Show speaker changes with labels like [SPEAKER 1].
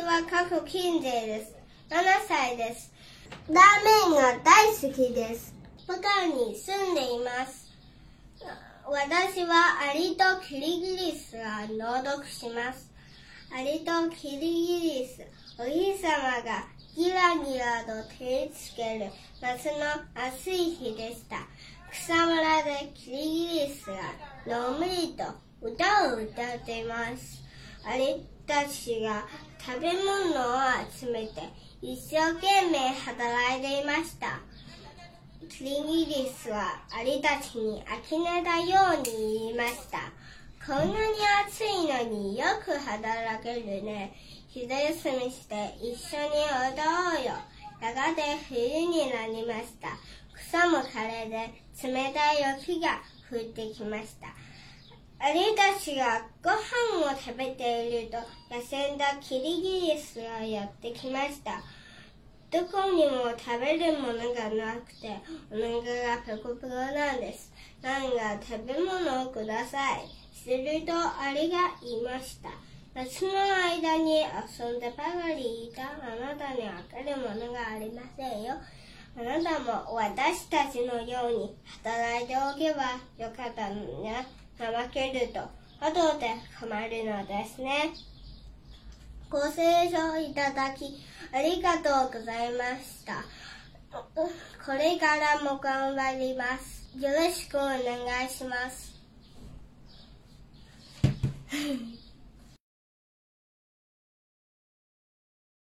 [SPEAKER 1] は過去近世です。7歳です。ラーメンが大好きです。武漢に住んでいます。私はアリとキリギリスが朗読します。アリとキリギリス、お日様がギラギラと照りつける夏の暑い日でした。草むらでキリギリスがのんびりと歌を歌っています。アリたちが食べ物を集めて一生懸命働いていました。キリギリスはアリたちに呆れたように言いました。こんなに暑いのによく働けるね。昼休みして一緒に踊ろうよ。やがて冬になりました。草も枯れで冷たい雪が降ってきました。アリたちがご飯を食べていると野生んだキリギリスがやってきました。どこにも食べるものがなくてお腹がペコペコなんです。何か食べ物をください。するとアリが言いました。夏の間に遊んでばかりいたあなたにわかるものがありませんよ。あなたも私たちのように働いておけばよかったのね。怠けると後で困るのですね。ご清聴いただきありがとうございました。これからも頑張ります。よろしくお願いします。